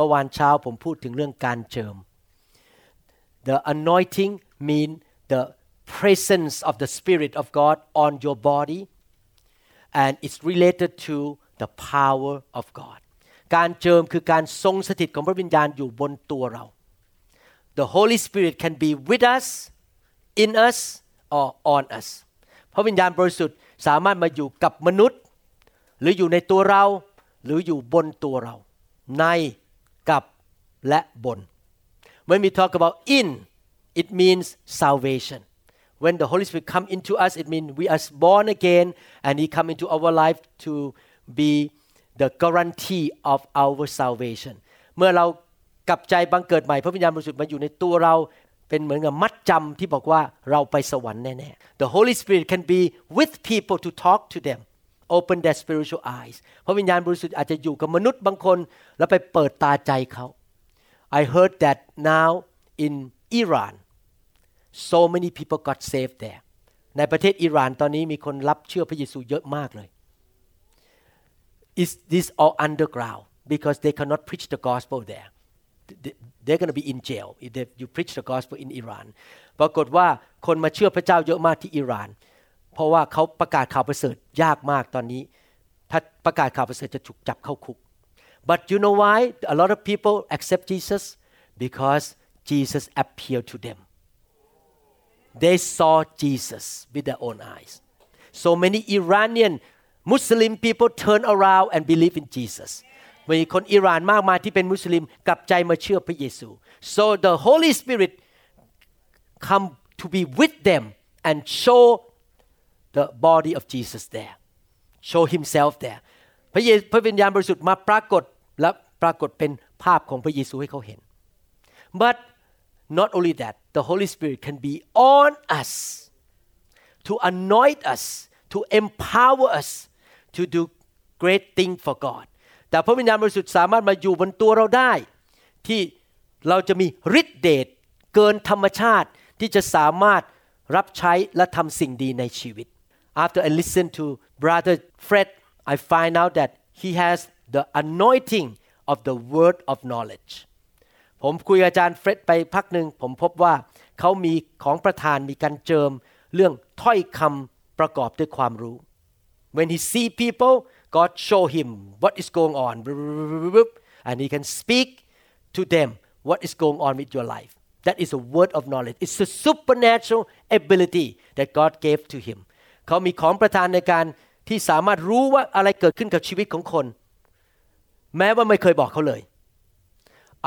มื่อวานเช้าผมพูดถึงเรื่องการเจิม The anointing mean the presence of the spirit of God on your body and it's related to the power of God การเจิมคือการทรงสถิตของพระวิญญาณอยู่บนตัวเรา The Holy Spirit can be with us in us or on us พระวิญญาณบริสุทธิ์สามารถมาอยู่กับมนุษย์ หรืออยู่ในตัวเราหรืออยู่บนตัวเรา ใน กับและบน When we talk about in it means salvation when the Holy Spirit come into us it means we are born again and He come into our life to be the guarantee of our salvation เมื่อเรากลับใจบังเกิดใหม่พระวิญญาณบริสุทธิ์มาอยู่ในตัวเรา เป็นเหมือนกับมัดจำที่บอกว่าเราไปสวรรค์แน่ๆ The Holy Spirit can be with people to talk to them Open their spiritual eyes พระวิญญาณบริสุทธิ์อาจจะอยู่กับมนุษย์บางคน แล้วไปเปิดตาใจเขา I heard that now in Iran so many people got saved there ในประเทศอิหร่านตอนนี้มีคนรับเชื่อพระเยซูเยอะมากเลย Is this all underground because they cannot preach the gospel there They're going to be in jail if they, you preach the gospel in Iran ปรากฏว่าคนมาเชื่อพระเจ้าเยอะมากที่อิหร่าน เพราะว่าเขาประกาศข่าวประเสริฐยากมากตอนนี้ ถ้าประกาศข่าวประเสริฐจะถูกจับเข้าคุก but you know why a lot of people accept Jesus because Jesus appeared to them they saw Jesus with their own eyes so many Iranian Muslim people turn around and believe in Jesus มีคนอิหร่านมากมายที่เป็นมุสลิมกลับใจมาเชื่อพระเยซู so the Holy Spirit come to be with them and show the body of Jesus there show himself there พระเยพระวิญญาณบริสุทธิ์มาปรากฏและปรากฏเป็นภาพของพระเยซูให้เขาเห็น but not only that the Holy Spirit can be on us to anoint us to empower us to do great thing for God แต่พระวิญญาณบริสุทธิ์สามารถมาอยู่บนตัวเราได้ ที่เราจะมีฤทธิเดชเกินธรรมชาติที่จะสามารถรับใช้และทำสิ่งดีในชีวิต After I listen to brother Fred I find out that he has the anointing of the word of knowledge ผมคุยกับอาจารย์เฟร็ดไปพักหนึ่งผมพบว่าเขามีของประธานมีการเจิมเรื่องถ้อยคำประกอบด้วยความรู้ When he see people God show him what is going on and he can speak to them what is going on with your life that is a word of knowledge it's a supernatural ability that God gave to him เขามีของประทานในการที่สามารถรู้ว่าอะไรเกิดขึ้นกับชีวิตของคน แม้ว่าไม่เคยบอกเขาเลย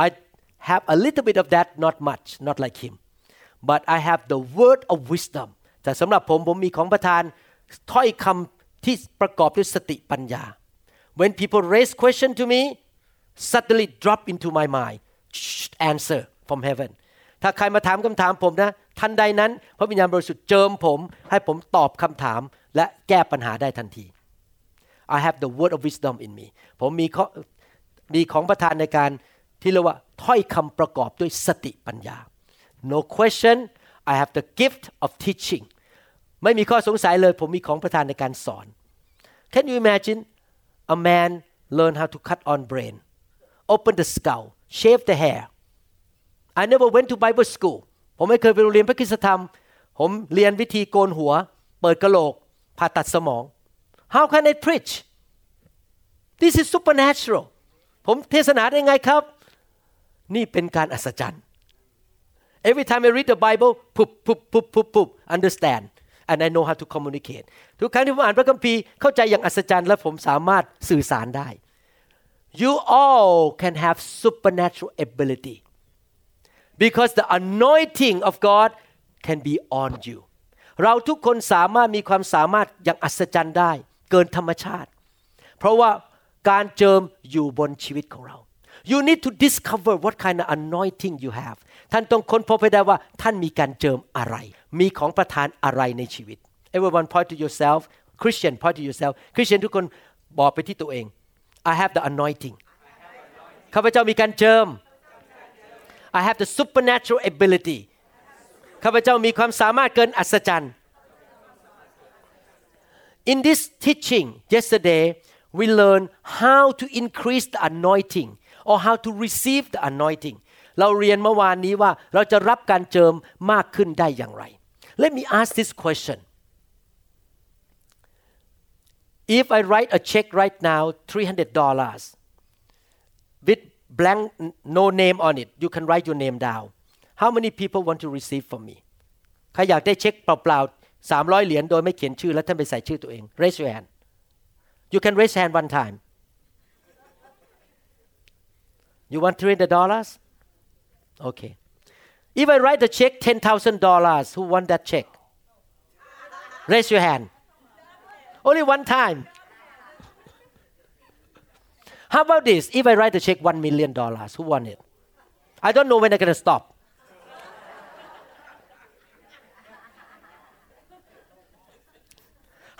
I have a little bit of that not much not like him but I have the word of wisdom แต่สำหรับผมผมมีของประทานถ้อยคำที่ประกอบด้วยสติปัญญา when people raise question to me suddenly drop into my mind answer from heaven ถ้าใครมาถามคำถามผมนะ ทันใดนั้น พระวิญญาณบริสุทธิ์เจิมผม ให้ผมตอบคำถามและแก้ปัญหาได้ทันที I have the word of wisdom in me ผมมีขอมีของประทานในการที่เรียกว่าถ้อยคำประกอบด้วยสติปัญญา no question I have the gift of teaching ไม่มีข้อสงสัยเลย ผมมีของประทานในการสอน Can you imagine a man learn how to cut on brain open the skull shave the hair I never went to Bible school ผมไม่เคยไปโรงเรียนพระคุณธรรม ผมเรียนวิธีโกนหัว เปิดกระโหลก ผ่าตัดสมอง How can I preach This is supernatural ผมเทศนาได้ไงครับ นี่เป็นการอัศจรรย์ Every time I read the Bible ปุ๊บปุ๊บปุ๊บปุ๊บปุ๊บ understand and I know how to communicate ทุกครั้งที่ผมอ่านพระคัมภีร์เข้าใจอย่างอัศจรรย์ และผมสามารถสื่อสารได้ You all can have supernatural ability because the anointing of God can be on you เราทุกคนสามารถมีความสามารถอย่างอัศจรรย์ได้ เกินธรรมชาติ เพราะว่าการเจิมอยู่บนชีวิตของเรา you need to discover what kind of anointing you have ท่านต้องค้นพบให้ได้ว่าท่านมีการเจิมอะไร มีของประทานอะไรในชีวิต everyone point to yourself Christian point to yourself Christian ทุกคนบอกไปที่ตัวเอง I have the anointing ข้าพเจ้ามีการเจิม I have the supernatural ability ข้าพเจ้ามีความสามารถเกินอัศจรรย์ In this teaching yesterday we learn how to increase the anointing or how to receive the anointing เราเรียนเมื่อวานนี้ว่าเราจะรับการเจิมมากขึ้นได้อย่างไร Let me ask this question If I write a check right now $300 with blank no name on it you can write your name down how many people want to receive from me ใครอยากได้เช็คเปล่าๆ300 เหรียญโดยไม่เขียนชื่อแล้วท่านไปใส่ชื่อตัวเอง raise your hand you can raise hand one time you want $300 okay if I write the check $10,000 who want that check raise your hand only one time how about this if I write the check $1 million who want it I don't know when I'm going to stop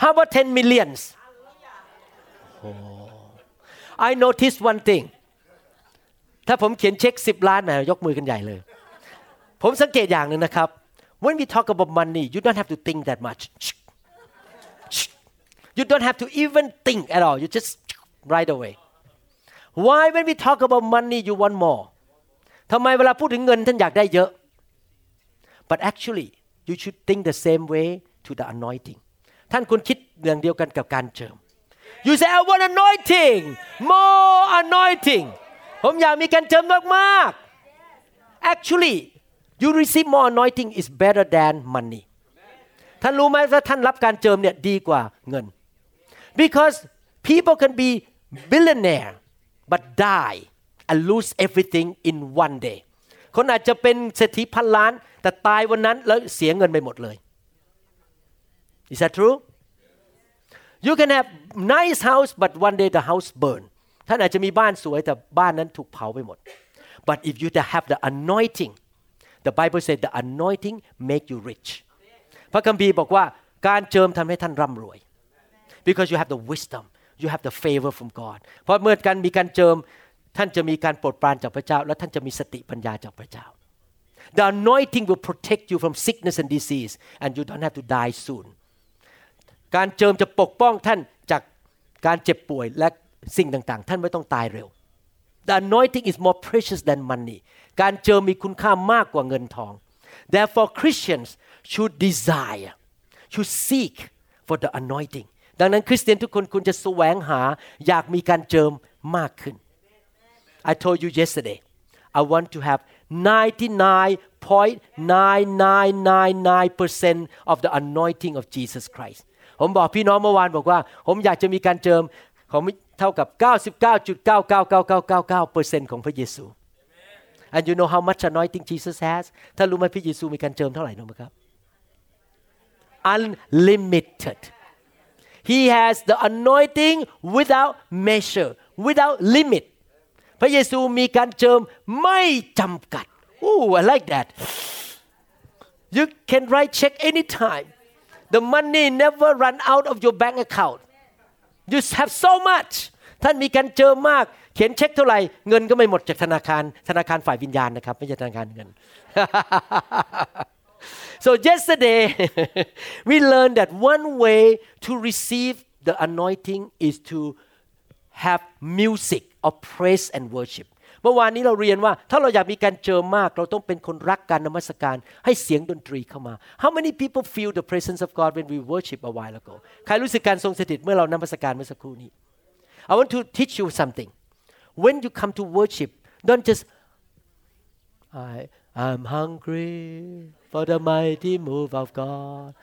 How about 10 millions? Oh. I noticed one thing ถ้าผมเขียนเช็ค 10 ล้านนะยกมือกันใหญ่เลย ผมสังเกตอย่างหนึ่งนะครับ when we talk about money you don't have to think that much you don't have to even think at all you just right away why when we talk about money you want more ทำไมเวลาพูดถึงเงินท่านอยากได้เยอะ but actually you should think the same way to the anointing ท่านควรคิดอย่างเดียวกันกับการเจิม you say I want anointing more anointing ผมอยากมีการเจิมมากๆ actually you receive more anointing is better than money ท่านรู้ไหมว่าท่านรับการเจิมเนี่ยดีกว่าเงิน because people can be billionaire but die and lose everything in one day คนอาจจะเป็นเศรษฐีพันล้าน แต่ตายวันนั้นแล้วเสียเงินไปหมดเลย Is that true? You can have nice house but one day the house burn ท่านอาจจะมีบ้านสวยแต่บ้านนั้นถูกเผาไปหมด but if you have the anointing the Bible said the anointing make you rich พระคัมภีร์บอกว่าการเจิมทำให้ท่านร่ำรวย because you have the wisdom you have the favor from God เพราะเมื่อการมีการเจิมท่านจะมีการโปรดปรานจากพระเจ้า และท่านจะมีสติปัญญาจากพระเจ้า The anointing will protect you from sickness and disease and you don't have to die soon การเจิมจะปกป้องท่านจากการเจ็บป่วยและสิ่งต่างๆ ท่านไม่ต้องตายเร็ว The anointing is more precious than money การเจิมมีคุณค่ามากกว่าเงินทอง Therefore Christians should desire should seek for the anointing ดังนั้นคริสเตียนทุกคนคุณจะแสวงหาอยากมีการเจิมมากขึ้น I told you yesterday I want to have 99.9999% of the anointing of Jesus Christ ผมบอกพี่น้องเมื่อวานบอกว่า ผมอยากจะมีการเจิมของเท่ากับ 99.99999%ของพระเยซู and you know how much anointing Jesus has ถ้ารู้ไหมพระเยซูมีการเจิมเท่าไหร่รู้ไหมครับ unlimited he has the anointing without measure without limit พระเยซูมีการเจิมไม่จำกัด Oh I like that you can write check anytime the money never run out of your bank account you have so much ท่านมีการเจอมาก เขียนเช็คเท่าไหร่ เงินก็ไม่หมดจากธนาคาร ธนาคารฝ่ายวิญญาณนะครับ ไม่ใช่ธนาคารเงิน so yesterday we learned that one way to receive the anointing is to have music of praise and worship เมื่อวานนี้เราเรียนว่าถ้าเราอยากมีการเจอมาก เราต้องเป็นคนรักการนมัสการให้เสียงดนตรีเข้ามา How many people feel the presence of God when we worship a while ago ใครรู้สึกการทรงสถิตเมื่อเรานมัสการเมื่อสักครู่นี้ I want to teach you something when you come to worship don't just I I'm hungry for the mighty move of God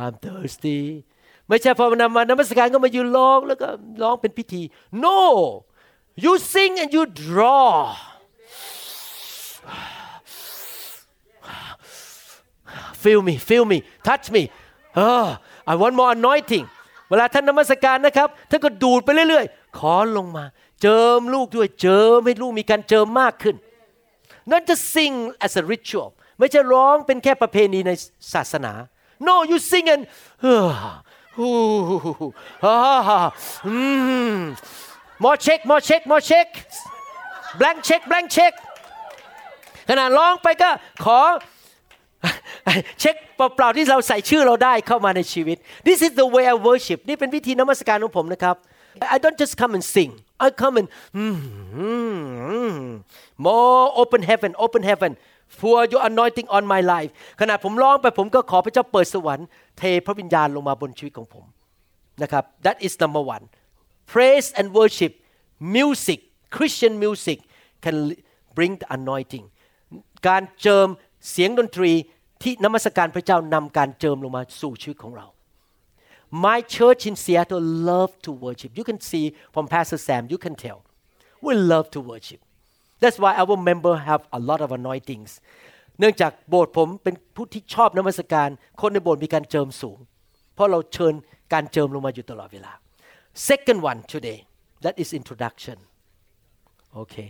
I'm thirsty ไม่ใช่พอมานำมานมัสการก็มายืนร้องแล้วก็ร้องเป็นพิธี no you sing and you draw feel me feel me touch me oh I want more anointing เวลาท่านนมัสการนะครับท่านก็ดูดไปเรื่อยๆ ขอลงมา เจิมลูกด้วยเจิมให้ลูกมีการเจิมมากขึ้น not just sing as a ritual ไม่ใช่ร้องเป็นแค่ประเพณีในศาสนา no you sing and อืม more check more check more check blank check blank check ขณะร้องไปก็ขอเช็คเปล่าๆที่เราใส่ชื่อเราได้เข้ามาในชีวิต This is the way I worship นี่เป็นวิธีนมัสการของผมนะครับ I don't just come and sing I come and more open heaven open heaven for your anointing on my life ขณะผมร้องไปผมก็ขอพระเจ้าเปิดสวรรค์เทพระวิญญาณลงมาบนชีวิตของผมนะครับ That is number one praise and worship music Christian music can bring the anointing การเจิมเสียงดนตรีที่นมัสการพระเจ้านำการเจิมลงมาสู่ชีวิตของเรา My church in Seattle love to worship you can see from Pastor Sam you can tell we love to worship that's why our member have a lot of anointings เนื่องจากโบสถ์ผมเป็นผู้ที่ชอบนมัสการ คนในโบสถ์มีการเจิมสูง เพราะเราเชิญการเจิมลงมาอยู่ตลอดเวลา second one today that is introduction okay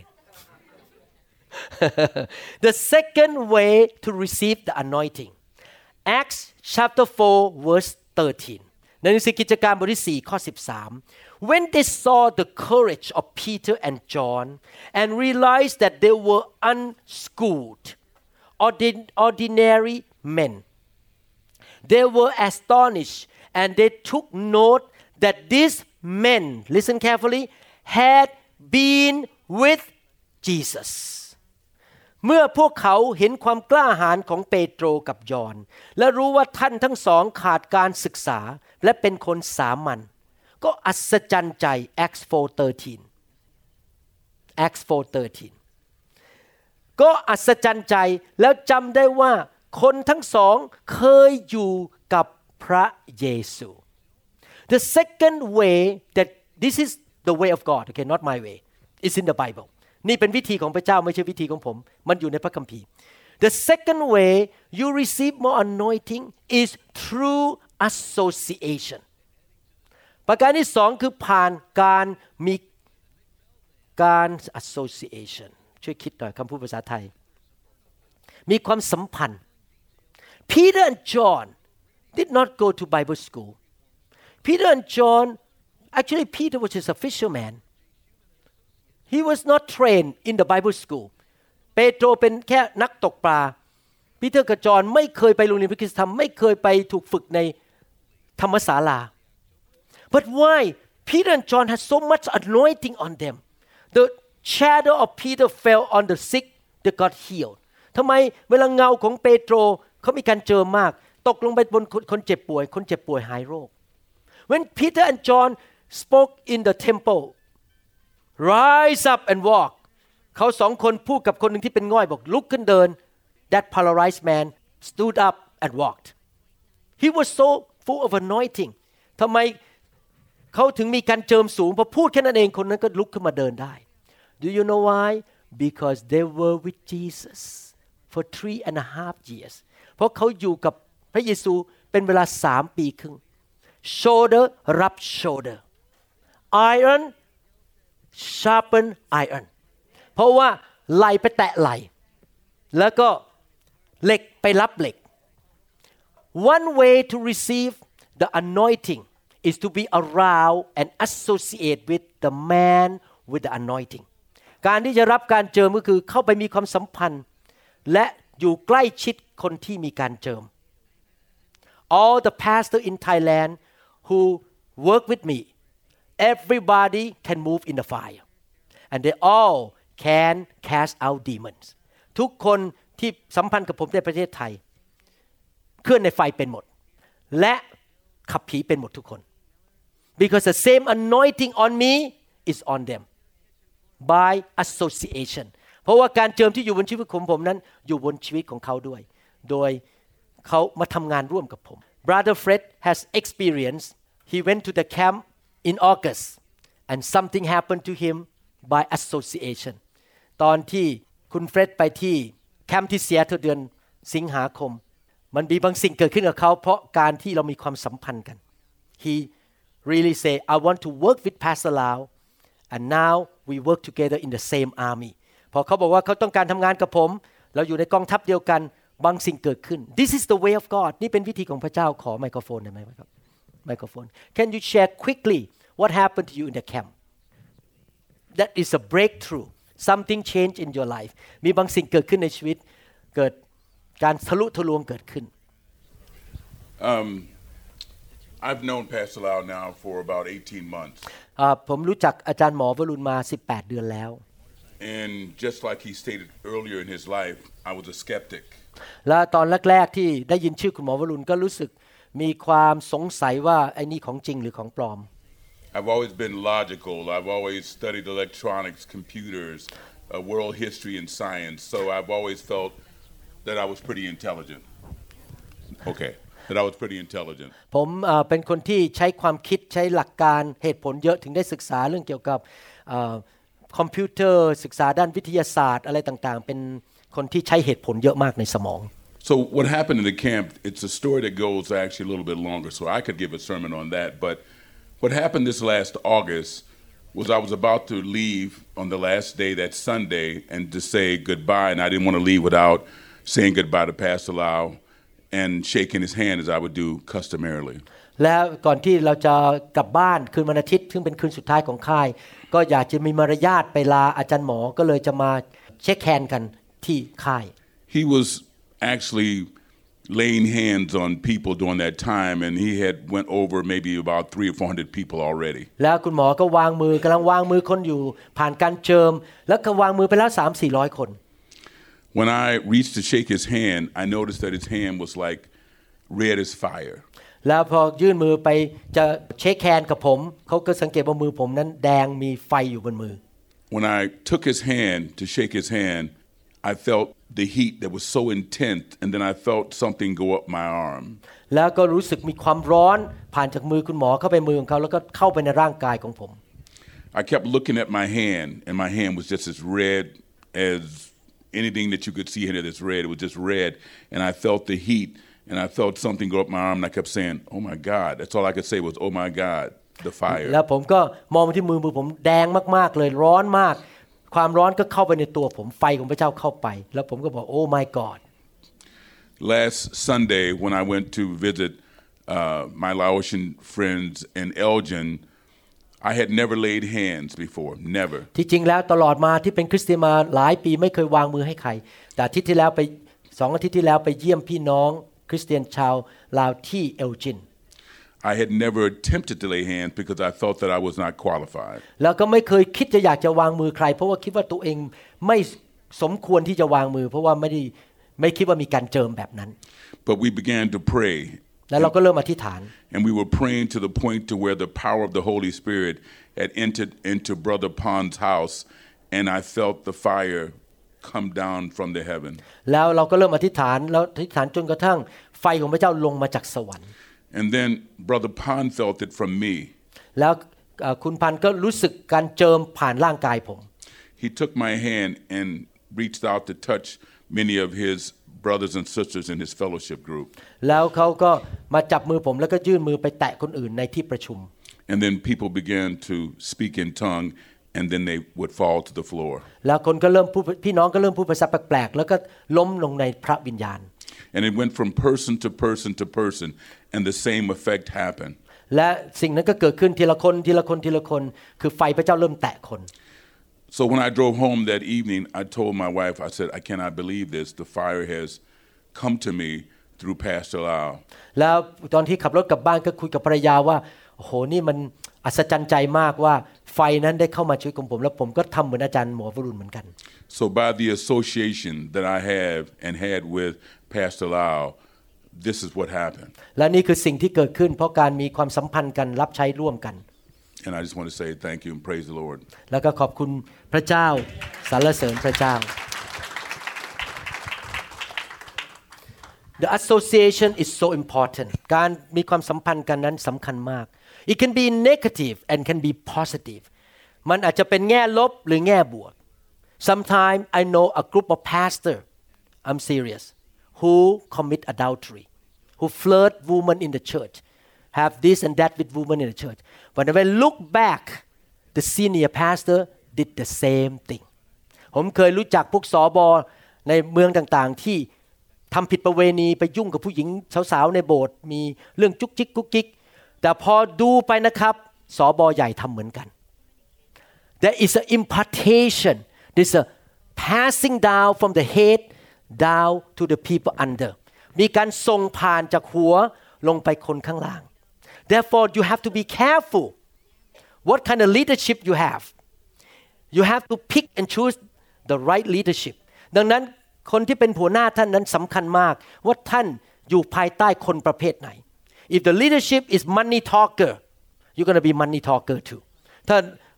the second way to receive the anointing Acts chapter 4 verse 13 ในหนังสือกิจการบทที่4ข้อ13 When they saw the courage of Peter and John and realized that they were unschooled ordinary men they were astonished and they took note that these men listen carefully had been with Jesus เมื่อพวกเขาเห็นความกล้าหาญของเปโตรกับยอน และรู้ว่าท่านทั้งสองขาดการศึกษา และเป็นคนสามัญก็อัศจรรย์ใจ Acts 4:13 Acts 4:13 ก็อัศจรรย์ใจแล้วจำได้ว่าคนทั้งสองเคยอยู่กับพระเยซู The second way that this is the way of God okay not my way is in the Bible นี่เป็นวิธีของพระเจ้าไม่ใช่วิธีของผม มันอยู่ในพระคัมภีร์ The second way you receive more anointing is through association ประการที่สองคือผ่านการมีการ association ช่วยคิดหน่อยคำพูดภาษาไทย มีความสัมพันธ์ Peter and John did not go to Bible school Peter and John actually Peter was just a fisherman he was not trained in the Bible school เปโตรเป็นแค่นักตกปลาปีเตอร์กับจอห์นไม่เคยไปโรงเรียนพระคุณธรรมไม่เคยไปถูกฝึกในธรรมศาลา but why Peter and John had so much anointing on them the shadow of Peter fell on the sick they got healed ทำไมเวลาเงาของเปโตรเขามีการเจอมาก ตกลงไปบนคนเจ็บป่วย คนเจ็บป่วยหายโรค when Peter and John spoke in the temple rise up and walk เขาสองคนพูดกับคนหนึ่งที่เป็นง่อยบอกลุกขึ้นเดิน that paralyzed man stood up and walked he was so full of anointing ทำไมเขาถึงมีการเจิมสูงพอพูดแค่นั้นเองคนนั้นก็ลุกขึ้นมาเดินได้ do you know why because they were with Jesus for three and a half years เพราะเขาอยู่กับพระเยซูเป็นเวลาสามปีครึ่ง shoulder rub shoulder iron sharpen iron เพราะว่าไหลไปแตะไหล แล้วก็เหล็กไปรับเหล็ก one way to receive the anointing is to be around and associate with the man with the anointing การที่จะรับการเจิมก็คือเข้าไปมีความสัมพันธ์ และอยู่ใกล้ชิดคนที่มีการเจิม all the pastor in Thailand who work with me everybody can move in the fire and they all can cast out demons ทุกคนที่สัมพันธ์กับผมในประเทศไทย เคลื่อนในไฟเป็นหมด และขับผีเป็นหมดทุกคน because the same anointing on me is on them by association เพราะว่าการเจิมที่อยู่บนชีวิตของผมนั้น อยู่บนชีวิตของเขาด้วย โดยเขามาทำงานร่วมกับผม brother Fred has experience he went to the camp in August and something happened to him by association ตอนที่คุณเฟร็ดไปที่แคมป์ที่เสียเดือนสิงหาคม มันมีบางสิ่งเกิดขึ้นกับเขาเพราะการที่เรามีความสัมพันธ์กัน he really say I want to work with Pastor Lau and now we work together in the same army พอเขาบอกว่าเขาต้องการทำงานกับผม เราอยู่ในกองทัพเดียวกันบางสิ่งเกิดขึ้น this is the way of God นี่เป็นวิธีของพระเจ้าขอไมโครโฟนได้ไหมครับไมโครโฟน can you share quickly what happened to you in the camp that is a breakthrough something changed in your life มีบางสิ่งเกิดขึ้นในชีวิต เกิดการทะลุทะลวงเกิดขึ้น Um, I've known Pastor Lau now for about 18 months. อ่าผมรู้จักอาจารย์หมอวรุณมา 18 เดือนแล้ว And just like he stated earlier in his life, I was a skeptic. และตอนแรก ๆ ที่ได้ยินชื่อคุณหมอวรุณก็รู้สึกมีความสงสัยว่าไอ้นี่ของจริงหรือของปลอม I've always been logical. I've always studied electronics, computers, uh, world history, and science. So I've always felt that I was pretty intelligent. Okay, that I was pretty intelligent. ผมเอ่อเป็นคนที่ใช้ความคิดใช้หลักการเหตุผลเยอะถึงได้ศึกษาเรื่องเกี่ยวกับเอ่อคอมพิวเตอร์ศึกษาด้านวิทยาศาสตร์อะไรต่างๆ เป็นคนที่ใช้เหตุผลเยอะมากในสมอง So what happened in the camp? It's a story that goes actually a little bit longer. So I could give a sermon on that. But what happened this last August was I was about to leave on the last day, that Sunday, and to say goodbye. And I didn't want to leave without saying goodbye to Pastor Lau and shaking his hand as I would do customarily. แล้วก่อนที่เราจะกลับบ้านคืนวันอาทิตย์ซึ่งเป็นคืนสุดท้ายของค่าย ก็อยากจะมีมารยาทไปลาอาจารย์หมอก็เลยจะมาเช็คแฮนด์กันที่ค่าย He was actually laying hands on people during that time, and he had went over maybe about three or four hundred people already. แล้วคุณหมอก็วางมือกำลังวางมือคนอยู่ ผ่านการเจิม แล้วก็วางมือไปแล้ว3 4 0 0 คน When I reached to shake his hand, I noticed that his hand was like red as fire. แล้วพอยื่นมือไปจะเช็คแฮนด์กับผม เขาก็สังเกตว่ามือผมนั้นแดงมีไฟอยู่บนมือ When I took his hand to shake his hand, I felt the heat that was so intense, and then I felt something go up my arm. แล้วก็รู้สึกมีความร้อนผ่านจากมือคุณหมอเข้าไปมือของเขาแล้วก็เข้าไปในร่างกายของผม I kept looking at my hand, and my hand was just as red as anything that you could see here that's red. It was just red, and I felt the heat, and I felt something go up my arm, and I kept saying, "Oh my God!" That's all I could say was, "Oh my God!" The fire. แล้วผมก็มองไปที่มือมือผมแดงมากๆเลยร้อนมาก ความร้อนก็เข้าไปในตัวผมไฟของพระเจ้าเข้าไป แล้วผมก็บอกโอ้ my God Last Sunday, when I went to visit uh, my Laotian friends in Elgin, I had never laid hands before, never. ที่จริงแล้วตลอดมาที่เป็นคริสเตียนมาหลายปีไม่เคยวางมือให้ใคร แต่อาทิตย์ที่แล้วไปสองอาทิตย์ที่แล้วไปเยี่ยมพี่น้องคริสเตียนชาวลาวที่เอลจิน I had never attempted to lay hands because I thought that I was not qualified. แล้วก็ไม่เคยคิดจะอยากจะวางมือใคร But we began to pray. แล้วเราก็เริ่มอธิษฐาน And we were praying to the point to where the power of the Holy Spirit had entered into Brother Pan's house, and I felt the fire come down from the heaven. แล้วเราก็เริ่มอธิษฐานแล้วอธิษฐานจนกระทั่งไฟของพระเจ้าลงมาจากสวรรค์ And then Brother Pond felt it from me. แล้วเอ่อคุณพันธุ์ก็รู้สึกการเจิมผ่านร่างกายผม He took my hand and reached out to touch many of his brothers and sisters in his fellowship group. แล้วเขาก็มาจับมือผมแล้วก็ยื่นมือไปแตะคนอื่นในที่ประชุม And then people began to speak in tongue, and then they would fall to the floor. แล้วคนก็เริ่มพูดพี่น้องก็เริ่มพูดภาษาแปลกๆ แล้วก็ล้มลงในพระวิญญาณ And it went from person to person to person, and the same effect happened. และสิ่งนั้นก็เกิดขึ้นทีละคนทีละคนทีละคน คือไฟพระเจ้าเริ่มแตะคน So when I drove home that evening, I told my wife, I said, I cannot believe this. The fire has come to me through Pastor Lau. แล้วตอนที่ขับรถกลับบ้านก็คุยกับภรรยาว่าโอ้โหนี่มันอัศจรรย์ใจมากว่าไฟนั้นได้เข้ามาชีวิตของผม แล้วผมก็ทำเหมือนอาจารย์หมอวรุณเหมือนกัน So by the association that I have and had with Pastor Lau, this is what happened. และนี่คือสิ่งที่เกิดขึ้น เพราะการมีความสัมพันธ์กันรับใช้ร่วมกัน And I just want to say thank you and praise the Lord. แล้วก็ขอบคุณพระเจ้าสรรเสริญพระเจ้า The association is so important การมีความสัมพันธ์กันนั้นสำคัญมาก It can be negative and can be positive มันอาจจะเป็นแง่ลบหรือแง่บวก Sometimes I know a group of pastor I'm serious Who commit adultery who flirt women in the church have this and that with women in the church but when I look back the senior pastor did the same thing ผมเคยรู้จักพวกสอบอในเมืองต่างๆ ที่ทำผิดประเวณีไปยุ่งกับผู้หญิงสาวๆในโบสถ์มีเรื่องจุกจิกกุกกิกแต่พอดูไปนะครับสอบอใหญ่ทำเหมือนกัน there is an impartation there's a passing down from the head down to the people under มีการส่งผ่านจากหัวลงไปคนข้างล่าง therefore you have to be careful what kind of leadership you have you have to pick and choose the right leadership ดังนั้นคนที่เป็นหัวหน้าท่านนั้นสำคัญมาก ว่าท่านอยู่ภายใต้คนประเภทไหน if the leadership is money talker you're gonna be money talker too ถ้า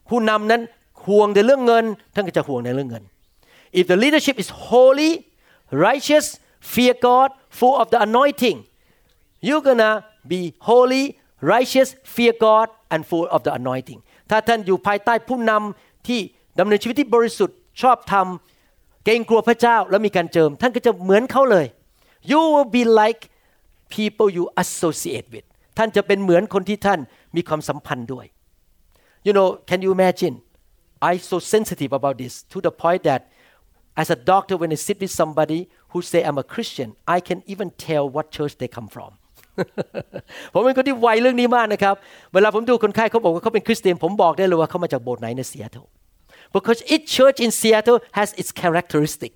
ผู้นำนั้นห่วงในเรื่องเงิน ท่านก็จะห่วงในเรื่องเงิน if the leadership is holy righteous fear God full of the anointing you're gonna be holy righteous fear God and full of the anointing ถ้าท่านอยู่ภายใต้ผู้นำที่ดำเนินชีวิตที่บริสุทธิ์ชอบธรรมเกรงกลัวพระเจ้าและมีการเจิม ท่านก็จะเหมือนเขาเลย you will be like people you associate with ท่านจะเป็นเหมือนคนที่ท่านมีความสัมพันธ์ด้วย you know can you imagine I so sensitive about this to the point that as a doctor when I sit with somebody who say I'm a Christian I can even tell what church they come from ผมเป็นคนที่ไวเรื่องนี้มากนะครับ เวลาผมดูคนไข้เขาบอกว่าเขาเป็นคริสเตียน ผมบอกได้เลยว่าเขามาจากโบสถ์ไหนในเซียโต because each church in Seattle has its characteristic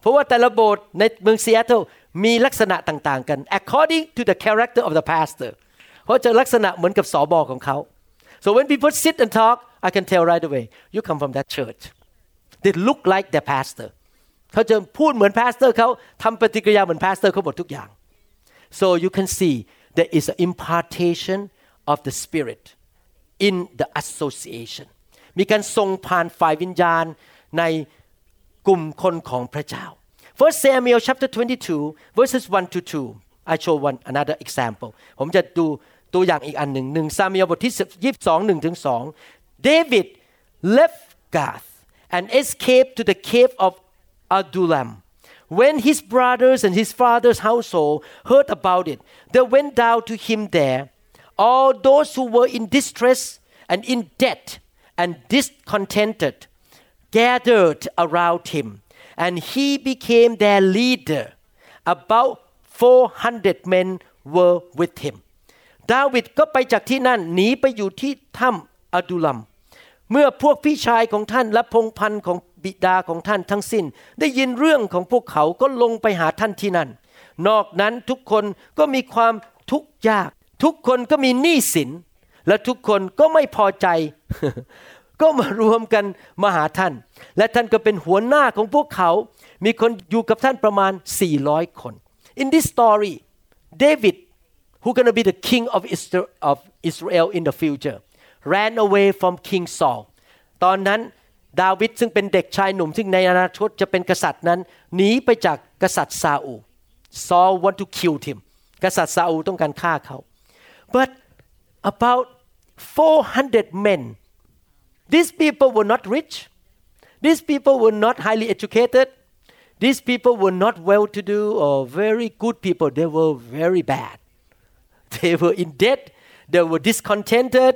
เพราะว่าแต่ละโบสถ์ในเมืองซีแอตเทิลมีลักษณะต่างๆกัน according to the character of the pastor เพราะจะลักษณะเหมือนกับสอบอของเขา so when people sit and talk I can tell right away you come from that church they look like their pastor เขาจะพูดเหมือนพาสเตอร์เขาทำปฏิกิริยาเหมือนพาสเตอร์เขาหมดทุกอย่าง so you can see there is an impartation of the spirit in the association มีการส่งผ่านฝ่ายวิญญาณในกลุ่มคนของพระเจ้า First Samuel chapter 22 verses 1 to 2 I show one another example ผมจะดูตัวอย่างอีกอันหนึ่งหนึ่งซามียลบทที่22 1ถึง2 David left Gath and escaped to the cave of Adullam when his brothers and his father's household heard about it they went down to him there all those who were in distress and in debt and discontented gathered around him and he became their leader about 400 men were with him ดาวิดก็ไปจากที่นั่นหนีไปอยู่ที่ถ้ำอดุลัม เมื่อพวกพี่ชายของท่านและพงพันธ์ของบิดาของท่านทั้งสิ้น ได้ยินเรื่องของพวกเขาก็ลงไปหาท่านที่นั่น นอกนั้นทุกคนก็มีความทุกข์ยาก ทุกคนก็มีหนี้สิน และทุกคนก็ไม่พอใจ ก็มารวมกันมาหาท่าน และท่านก็เป็นหัวหน้าของพวกเขา มีคนอยู่กับท่านประมาณ 400 คน In this story David who gonna be the king of Israel, of Israel in the future ran away from King Saul ตอนนั้นดาวิดซึ่งเป็นเด็กชายหนุ่ม ซึ่งในอนาคตจะเป็นกษัตริย์นั้นหนีไปจากกษัตริย์ซาอูล Saul want to kill him กษัตริย์ซาอูลต้องการฆ่าเขา but about 400 men these people were not rich these people were not highly educated these people were not well to do or very good people they were very bad they were in debt they were discontented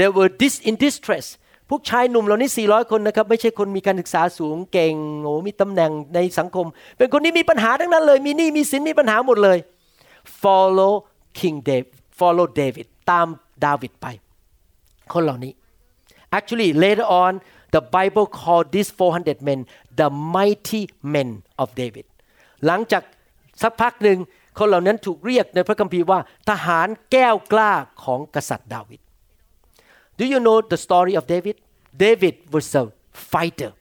They were dis in distress พวกชายหนุ่มเหล่านี้ 400 คนนะครับ ไม่ใช่คนมีการศึกษาสูงเก่งโอ้มีตำแหน่งในสังคม เป็นคนที่มีปัญหาทั้งนั้นเลย มีหนี้มีสินมีปัญหาหมดเลย follow King David follow David ตามดาวิดไป คนเหล่านี้ actually later on the Bible called these 400 men the mighty men of David หลังจากสักพักหนึ่งคนเหล่านั้นถูกเรียกในพระคัมภีร์ว่า ทหารแก้วกล้าของกษัตริย์ดาวิด Do you know the story of David? David was a fighter.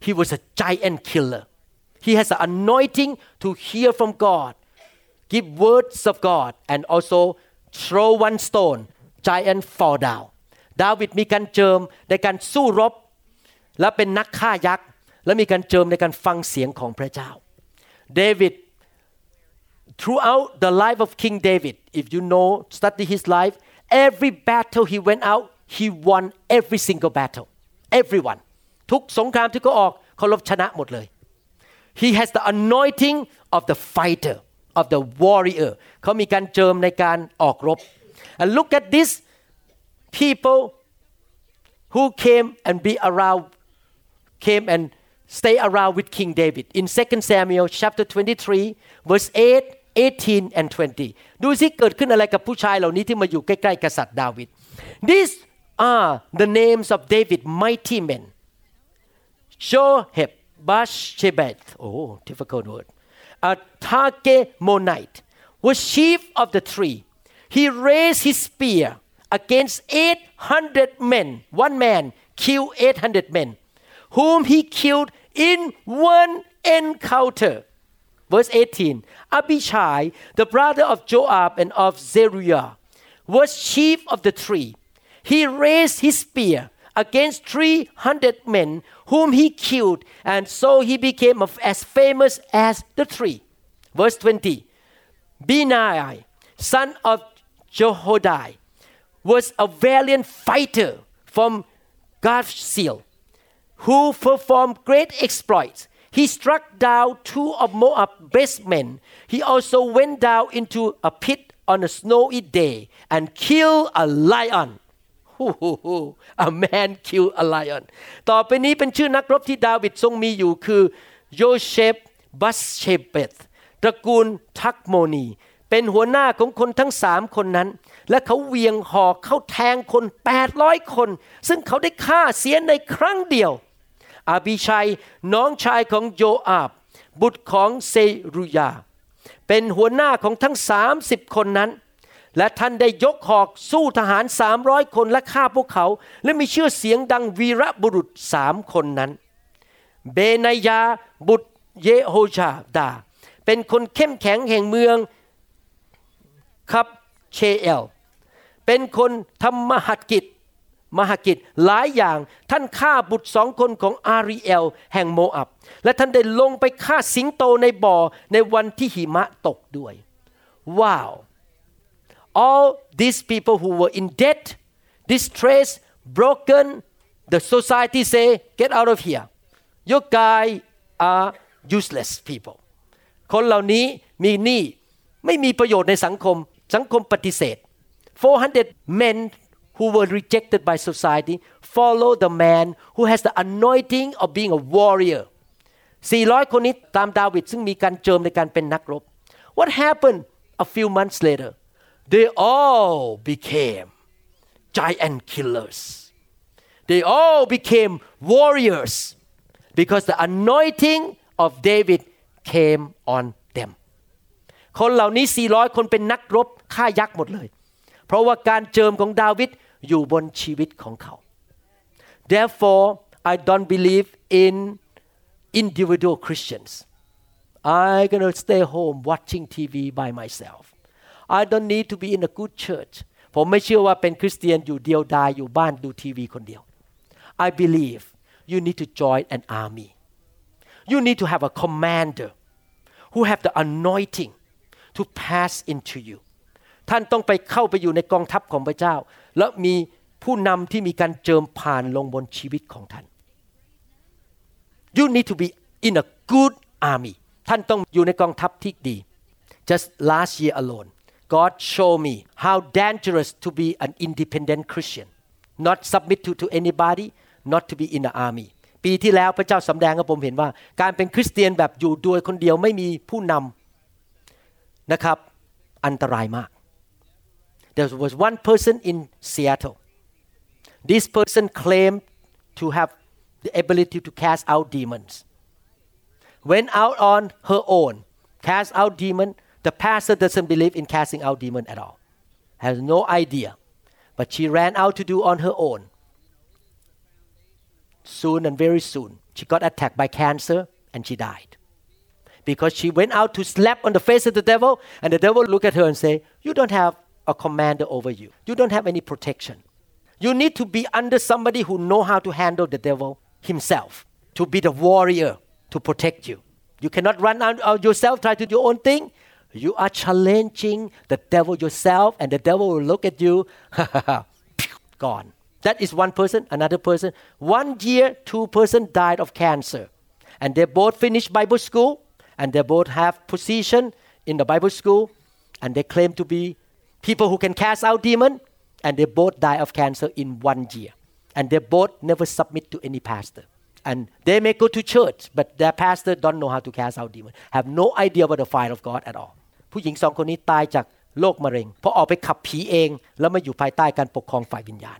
He was a giant killer. He has an anointing to hear from God, give words of God, and also throw one stone, giant fall down. ดาวิดมีการเจิมในการสู้รบ และเป็นนักฆ่ายักษ์ และมีการเจิมในการฟังเสียงของพระเจ้า David throughout the life of King David, if you know, study his life, every battle he went out, he won every single battle. Everyone. ทุกสงครามที่เขาออกเขารบชนะหมดเลย He has the anointing of the fighter of the warrior เขามีการเจิมในการออกรบ and look at this people who came and be around came and stay around with King David in 2 Samuel chapter 23 verse 8 18 and 20 ดูสิเกิดขึ้นอะไรกับผู้ชายเหล่านี้ที่มาอยู่ใกล้ๆกษัตริย์ดาวิด These are the names of David mighty men. Shoheb Bashebeth oh difficult word. Uh, A Monite was chief of the three. He raised his spear against 800 men. One man killed 800 men whom he killed in one encounter. Verse 18 Abishai, the brother of Joab and of Zeruiah, was chief of the three. He raised his spear against 300 men whom he killed, and so he became as famous as the three. Verse 20 Benai, son of Jehodai, was a valiant fighter from Gathseel who performed great exploits. He struck down two of Moab's best men. He also went down into a pit on a snowy day and killed a lion. Hoo-hoo-hoo. A man kill a lion. ต่อไปนี้เป็นชื่อนักรบที่ดาวิดทรงมีอยู่คือโยเชฟบัสเชเบตตระกูลทักโมนี เป็นหัวหน้าของคนทั้งสามคนนั้น และเขาเวียงหอกเข้าแทงคน 800 คน ซึ่งเขาได้ฆ่าเสียในครั้งเดียว อาบิชัยน้องชายของโยอาบ บุตรของเซรุยา เป็นหัวหน้าของทั้ง 30 คนนั้น และท่านได้ยกหอกสู้ทหาร300คนและฆ่าพวกเขา และมีชื่อเสียงดังวีรบุรุษสามคนนั้น เบนายาบุตรเยโฮชาดา เป็นคนเข้มแข็งแห่งเมืองครับเชเอล เป็นคนทำมหกิจมหกิจหลายอย่างท่านฆ่าบุตรสองคนของอารีเอล แห่งโมอับ และท่านได้ลงไปฆ่าสิงโตในบ่อในวันที่หิมะตกด้วย ว้าว all these people who were in debt distressed broken the society say get out of here your guy are useless people คนเหล่านี้มีหนี้ไม่มีประโยชน์ในสังคม สังคมปฏิเสธ 400 men who were rejected by society follow the man who has the anointing of being a warrior 400 คนนี้ตามดาวิดซึ่งมีการเจิมในการเป็นนักรบ What happened a few months later they all became giant killers they all became warriors because the anointing of David came on them คนเหล่านี้ 400 คนเป็นนักรบฆ่ายักษ์หมดเลย เพราะว่าการเจิมของดาวิดอยู่บนชีวิตของเขา therefore I don't believe in individual Christians I'm gonna stay home watching TV by myself I don't need to be in a good church ผมไม่เชื่อว่าเป็นคริสเตียนอยู่เดียวดายอยู่บ้านดูทีวีคนเดียว I believe you need to join an army you need to have a commander who have the anointing to pass into you ท่านต้องไปเข้าไปอยู่ในกองทัพของพระเจ้า แล้วมีผู้นำที่มีการเจิมผ่านลงบนชีวิตของท่าน you need to be in a good army ท่านต้องอยู่ในกองทัพที่ดี just last year alone God showed me how dangerous to be an independent Christian not submit to to anybody not to be in the army ปีที่แล้วพระเจ้าสำแดงให้ผมเห็นว่า การเป็นคริสเตียนแบบอยู่โดยคนเดียวไม่มีผู้นำนะครับ อันตรายมาก There was one person in Seattle this person claimed to have the ability to cast out demons went out on her own cast out demon the pastor doesn't believe in casting out demon at all. Has no idea. But she ran out to do on her own. Soon and very soon she got attacked by cancer and she died. Because she went out to slap on the face of the devil and the devil looked at her and say you don't have a commander over you. You don't have any protection. You need to be under somebody who know how to handle the devil himself to be the warrior to protect you. You cannot run out, yourself try to do your own thing you are challenging the devil yourself and the devil will look at you. Gone. That is one person another person. One year two person died of cancer. And they both finished bible school and they both have position in the bible school and they claim to be people who can cast out demon and they both die of cancer in one year. And they both never submit to any pastor. And they may go to church, but their pastor don't know how to cast out demons, have no idea about the fire of God at all. ผู้หญิงสองคนนี้ตายจากโรคมะเร็งเพราะออกไปขับผีเอง แล้วมาอยู่ภายใต้การปกครองฝ่ายวิญญาณ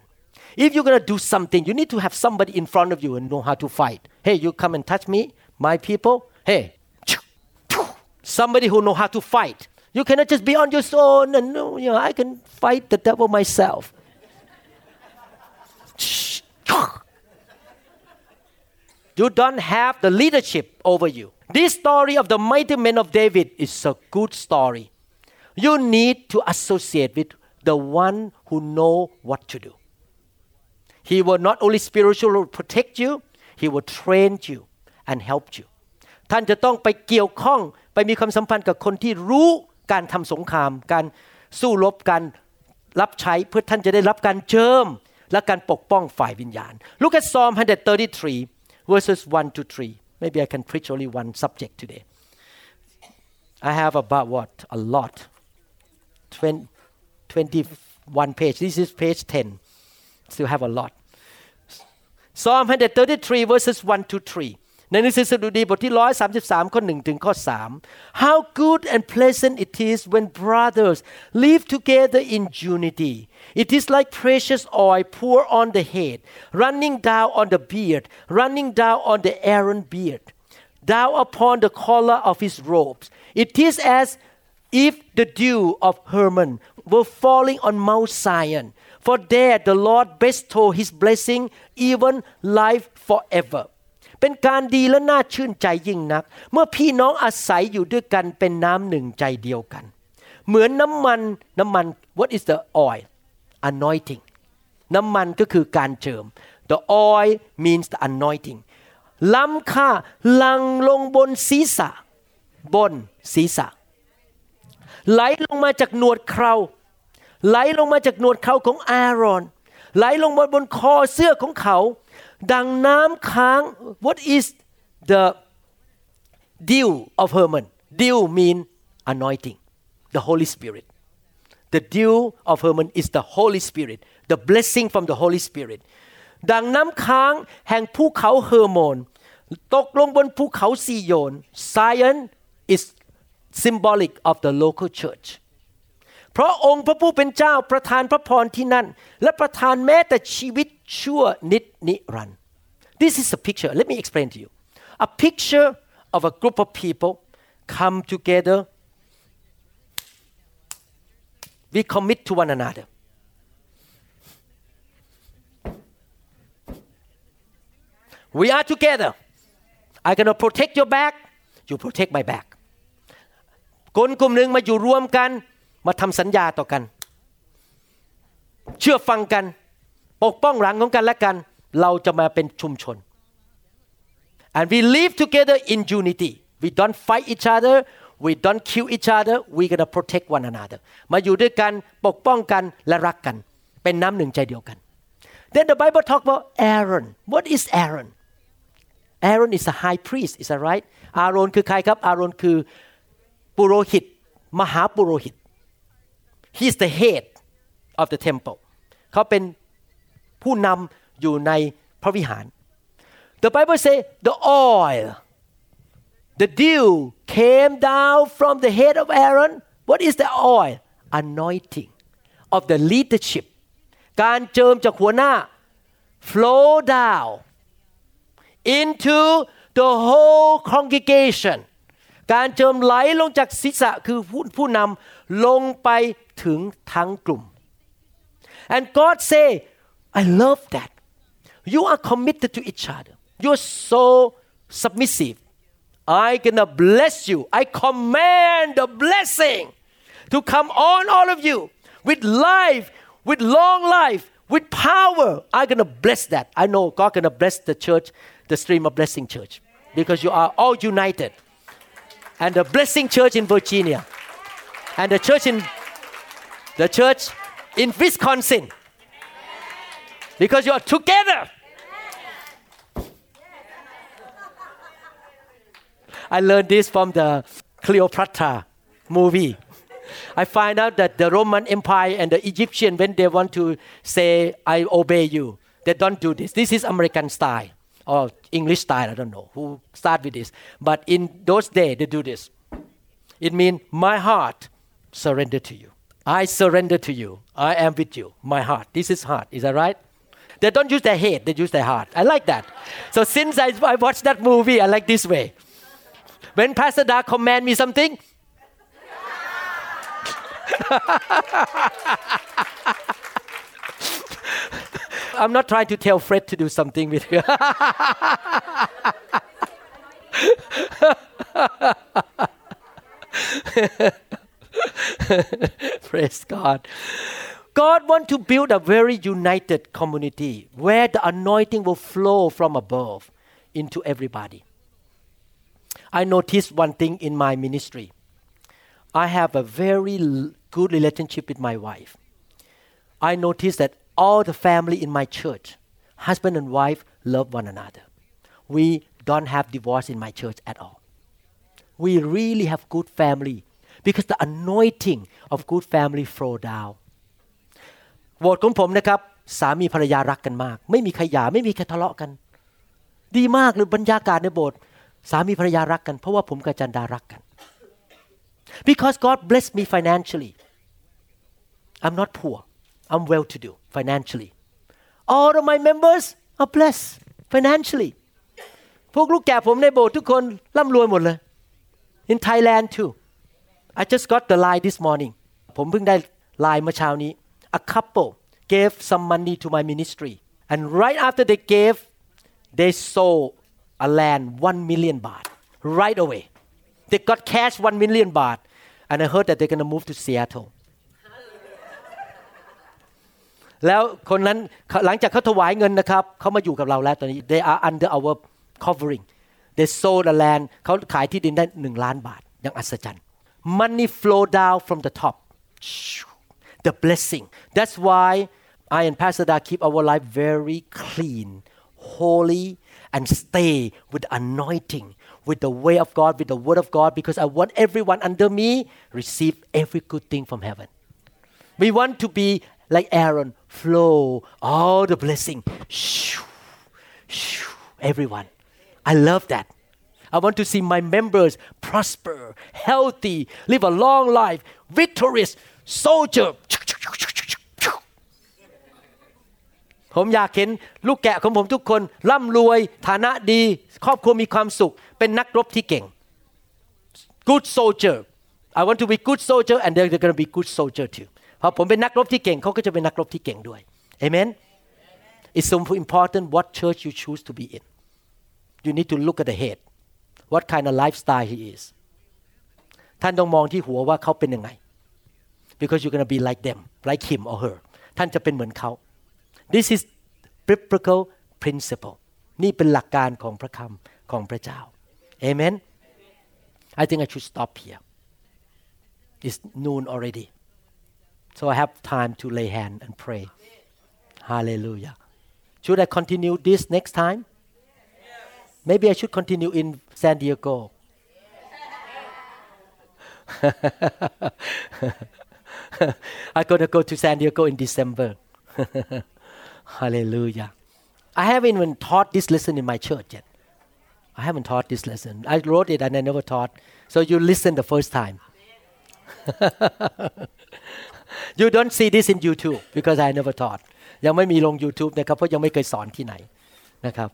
If you're gonna do something, you need to have somebody in front of you and know how to fight. Hey, you come and touch me, my people. Hey, somebody who know how to fight. You cannot just be on your own and you know I can fight the devil myself. You don't have the leadership over you. This story of the mighty men of David is a good story. You need to associate with the one who know what to do. He will not only spiritually protect you, he will train you and help you. ท่านจะต้องไปเกี่ยวข้องไปมีความสัมพันธ์กับคนที่รู้การทำสงคราม การสู้รบการรับใช้เพื่อท่านจะได้รับการเจิมและการปกป้องฝ่ายวิญญาณ Look at Psalm 133 verses 1 to 3 Maybe I can preach only one subject today. I have about what a lot. 20, 21 page. This is page 10 still have a lot. Psalm 133 verses 1 to 3 ในหนังสือสดุดีบทที่133ข้อ1ถึงข้อ3 How good and pleasant it is when brothers live together in unity It is like precious oil poured on the head running down on the beard running down on the Aaron beard down upon the collar of his robes It is as if the dew of Hermon were falling on Mount Zion for there the Lord bestowed his blessing even life forever เป็นการดีและน่าชื่นใจยิ่งนัก เมื่อพี่น้องอาศัยอยู่ด้วยกันเป็นน้ำหนึ่งใจเดียวกัน เหมือนน้ำมันน้ำมัน what is the oil anointing น้ำมันก็คือการเจิม the oil means the anointing ล้ำค่าลังลงบนศีรษะ บนศีรษะ ไหลลงมาจากหนวดเคราไหลลงมาจากหนวดเคราของอารอน ไหลลงมาบนคอเสื้อของเขา ดังน้ำค้าง what is the dew of Hermon dew mean anointing the Holy Spirit the dew of Hermon is the Holy Spirit the blessing from the Holy Spirit ดังน้ำค้างแห่งภูเขาเฮอร์โมน ตกลงบนภูเขาซีโยน Zion is symbolic of the local church เพราะองค์พระผู้เป็นเจ้าประทานพระพรที่นั่น และประทานแม้แต่ชีวิต ชั่วนิดนิรันดร์ This is a picture let me explain to you a picture of a group of people come together we commit to one another we are together I gonna protect your back you protect my back คนกลุ่มหนึ่งมาอยู่รวมกัน มาทำสัญญาต่อกัน เชื่อฟังกัน ปกป้องหลังของกันและกัน เราจะมาเป็นชุมชน and we live together in unity we don't fight each other we don't kill each other we gonna protect one another มาอยู่ด้วยกันปกป้องกันและรักกัน เป็นน้ำหนึ่งใจเดียวกัน then the Bible talk about Aaron what is Aaron Aaron is a high priest is that right อาโรนคือใครครับ อาโรนคือปุโรหิต มหาปุโรหิต he is the head of the temple เขาเป็น ผู้นำอยู่ในพระวิหาร the Bible say the oil the dew came down from the head of Aaron what is the oil anointing of the leadership การเจิมจากหัวหน้า flow down into the whole congregation การเจิมไหลลงจากศีรษะคือผู้ผู้นำลงไปถึงทั้งกลุ่ม and God say I love that. You are committed to each other. You're so submissive. I gonna bless you. I command the blessing to come on all of you with life with long life with power. I'm gonna bless that. I know God gonna bless the church the stream of blessing church because you are all united. And the blessing church in Virginia. And the church in the church in Wisconsin because you are together. I learned this from the Cleopatra movie. I find out that the Roman Empire and the Egyptian when they want to say I obey you they don't do this. This is American style or English style I don't know who start with this. But in those days they do this. It means my heart surrender to you. I surrender to you. I am with you. My heart. This is heart. Is that right they don't use their head they use their heart I like that so since I, I watched that movie I like this way when Pastor Da command me something I'm not trying to tell Fred to do something with you. Praise God. God want to build a very united community where the anointing will flow from above into everybody. I noticed one thing in my ministry. I have a very good relationship with my wife. I noticed that all the family in my church, husband and wife, love one another. We don't have divorce in my church at all. We really have good family because the anointing of good family flow down. โบสถ์ของผมนะครับ สามีภรรยารักกันมาก ไม่มีใครหย่าไม่มีใครทะเลาะกัน ดีมากเลยบรรยากาศในโบสถ์สามีภรรยารักกัน เพราะว่าผมกับจันดารักกัน because God blessed me financially I'm not poor I'm well to do financially all of my members are blessed financially พวกลูกแก่ผมในโบสถ์ทุกคนร่ำรวยหมดเลย in Thailand too I just got the line this morning ผมเพิ่งได้ไลน์เมื่อเช้านี้ a couple gave some money to my ministry and right after they gave they sold a land 1 million baht right away they got cash 1 million baht and I heard that they're going to move to Seattle แล้วคนนั้นหลังจากเขาถวายเงินนะครับเขามาอยู่กับเราแล้วตอนนี้ they are under our covering they sold the land เขาขายที่ดินได้หนึ่งล้านบาทอย่างอัศจรรย์ money flow down from the top the blessing. That's why I and Pastor Da keep our life very clean holy and stay with anointing with the way of God with the word of God because I want everyone under me receive every good thing from heaven. We want to be like Aaron flow all the blessing. Shoo, shoo, everyone. I love that. I want to see my members prosper healthy live a long life victorious soldier ผมอยากเห็นลูกแกะของผมทุกคน ร่ำรวยฐานะดี ครอบครัวมีความสุข เป็นนักรบที่เก่ง good soldier I want to be good soldier and they're going to be good soldier too พอผมเป็นนักรบที่เก่งเขาก็จะเป็นนักรบที่เก่งด้วย Amen It's so important what church you choose to be in you need to look at the head what kind of lifestyle he is ท่านต้องมองที่หัวว่าเขาเป็นยังไง because you're going to be like them like him or her ท่านจะเป็นเหมือนเขา this is biblical principle นี่เป็นหลักการของพระคำของพระเจ้า Amen I think I should stop here it's noon already so I have time to lay hand and pray Hallelujah should I continue this next time maybe I should continue in San Diego I'm going to go to San Diego in December. Hallelujah. I haven't even taught this lesson in my church yet. I haven't taught this lesson. I wrote it and I never taught. So you listen the first time. you don't see this in YouTube because I never taught. ยังไม่มีลง YouTube นะครับเพราะยังไม่เคยสอนที่ไหนนะครับ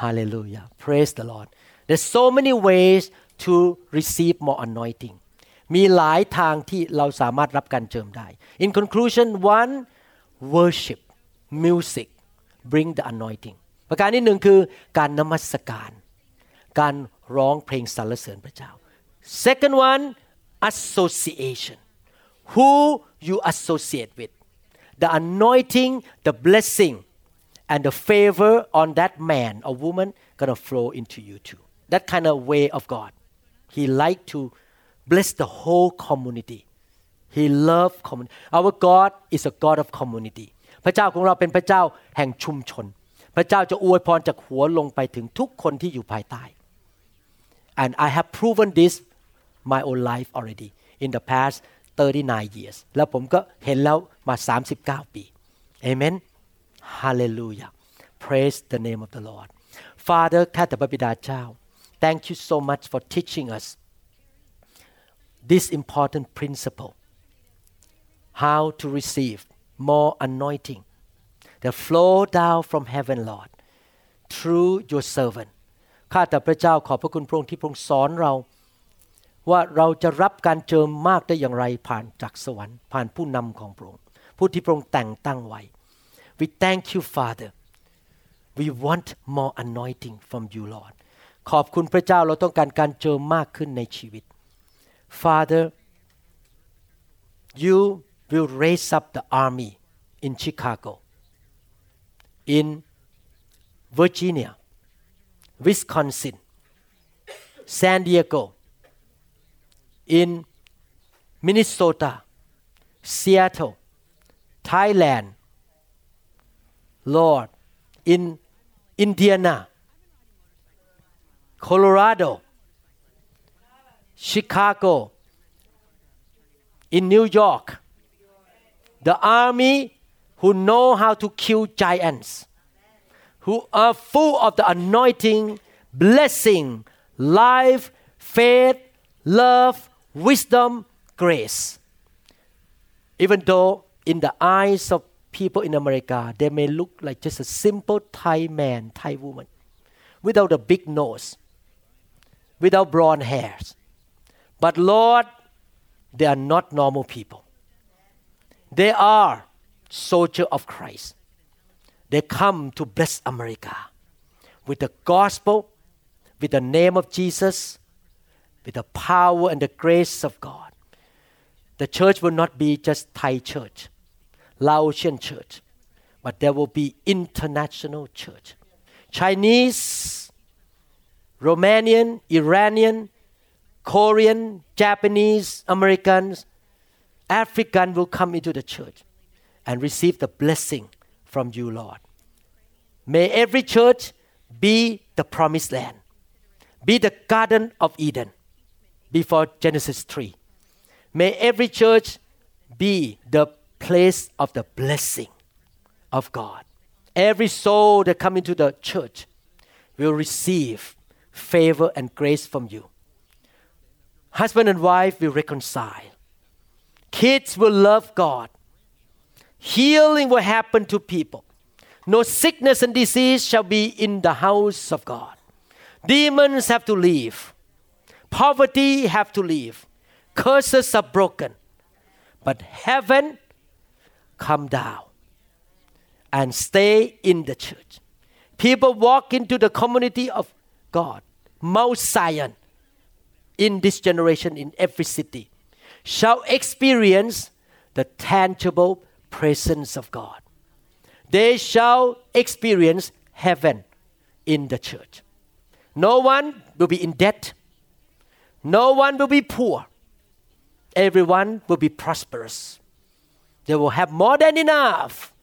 Hallelujah. Praise the Lord. There's so many ways to receive more anointing. มีหลายทางที่เราสามารถรับการเจิมได้ In conclusion one worship music bring the anointing ประการที่หนึ่งคือการนมัสการ การร้องเพลงสรรเสริญพระเจ้า second one association who you associate with the anointing the blessing and the favor on that man or woman gonna flow into you too that kind of way of God he like to bless the whole community he love community our God is a God of community พระเจ้าของเราเป็นพระเจ้าแห่งชุมชน พระเจ้าจะอวยพรจากหัวลงไปถึงทุกคนที่อยู่ภายใต้ and I have proven this my own life already in the past 39 years แล้วผมก็เห็นแล้วมา 39 ปี Amen Hallelujah praise the name of the Lord Father ข้าแต่พระบิดาเจ้า thank you so much for teaching us this important principle how to receive more anointing that flow down from heaven Lord through your servant ข้าแต่พระเจ้าขอบพระคุณพระองค์ที่พระองค์สอนเรา ว่าเราจะรับการเจิมมากได้อย่างไรผ่านจากสวรรค์ผ่านผู้นำของพระองค์ผู้ที่พระองค์แต่งตั้งไว้ we thank you Father we want more anointing from you Lord ขอบคุณพระเจ้าเราต้องการการเจิมมากขึ้นในชีวิต Father you will raise up the army in Chicago in Virginia Wisconsin San Diego in Minnesota Seattle Thailand Lord in Indiana Colorado Chicago. In New York. The army who know how to kill giants. Who are full of the anointing blessing life faith love wisdom grace. Even though in the eyes of people in America, they may look like just a simple Thai man, Thai woman, without a big nose, without blonde hairs. But Lord, they are not normal people. They are soldiers of Christ. They come to bless America with the gospel, with the name of Jesus, with the power and the grace of God. The church will not be just Thai church Laotian church, but there will be international church. Chinese, Romanian, Iranian, Korean, Japanese, Americans, African will come into the church and receive the blessing from you, Lord. May every church be the promised land, be the Garden of Eden before Genesis 3. May every church be the place of the blessing of God. Every soul that come into the church will receive favor and grace from you. Husband and wife will reconcile. Kids will love God. Healing will happen to people. No sickness and disease shall be in the house of God. Demons have to leave. Poverty have to leave. Curses are broken. But heaven come down and stay in the church. People walk into the community of God, Mount Zion, in this generation, in every city, shall experience the tangible presence of God. They shall experience heaven in the church. No one will be in debt. No one will be poor. Everyone will be prosperous. They will have more than enough,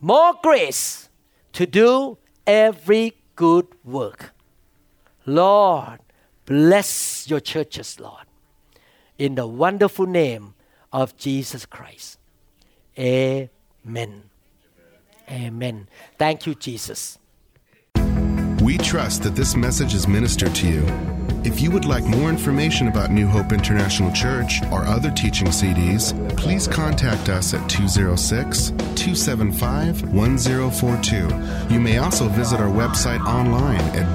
more grace to do every good work. Lord, bless your churches, Lord, in the wonderful name of Jesus Christ. Amen. Amen. Thank you, Jesus. We trust that this message is ministered to you. If you would like more information about New Hope International Church or other teaching CDs, please contact us at 206 275 1042. You may also visit our website online at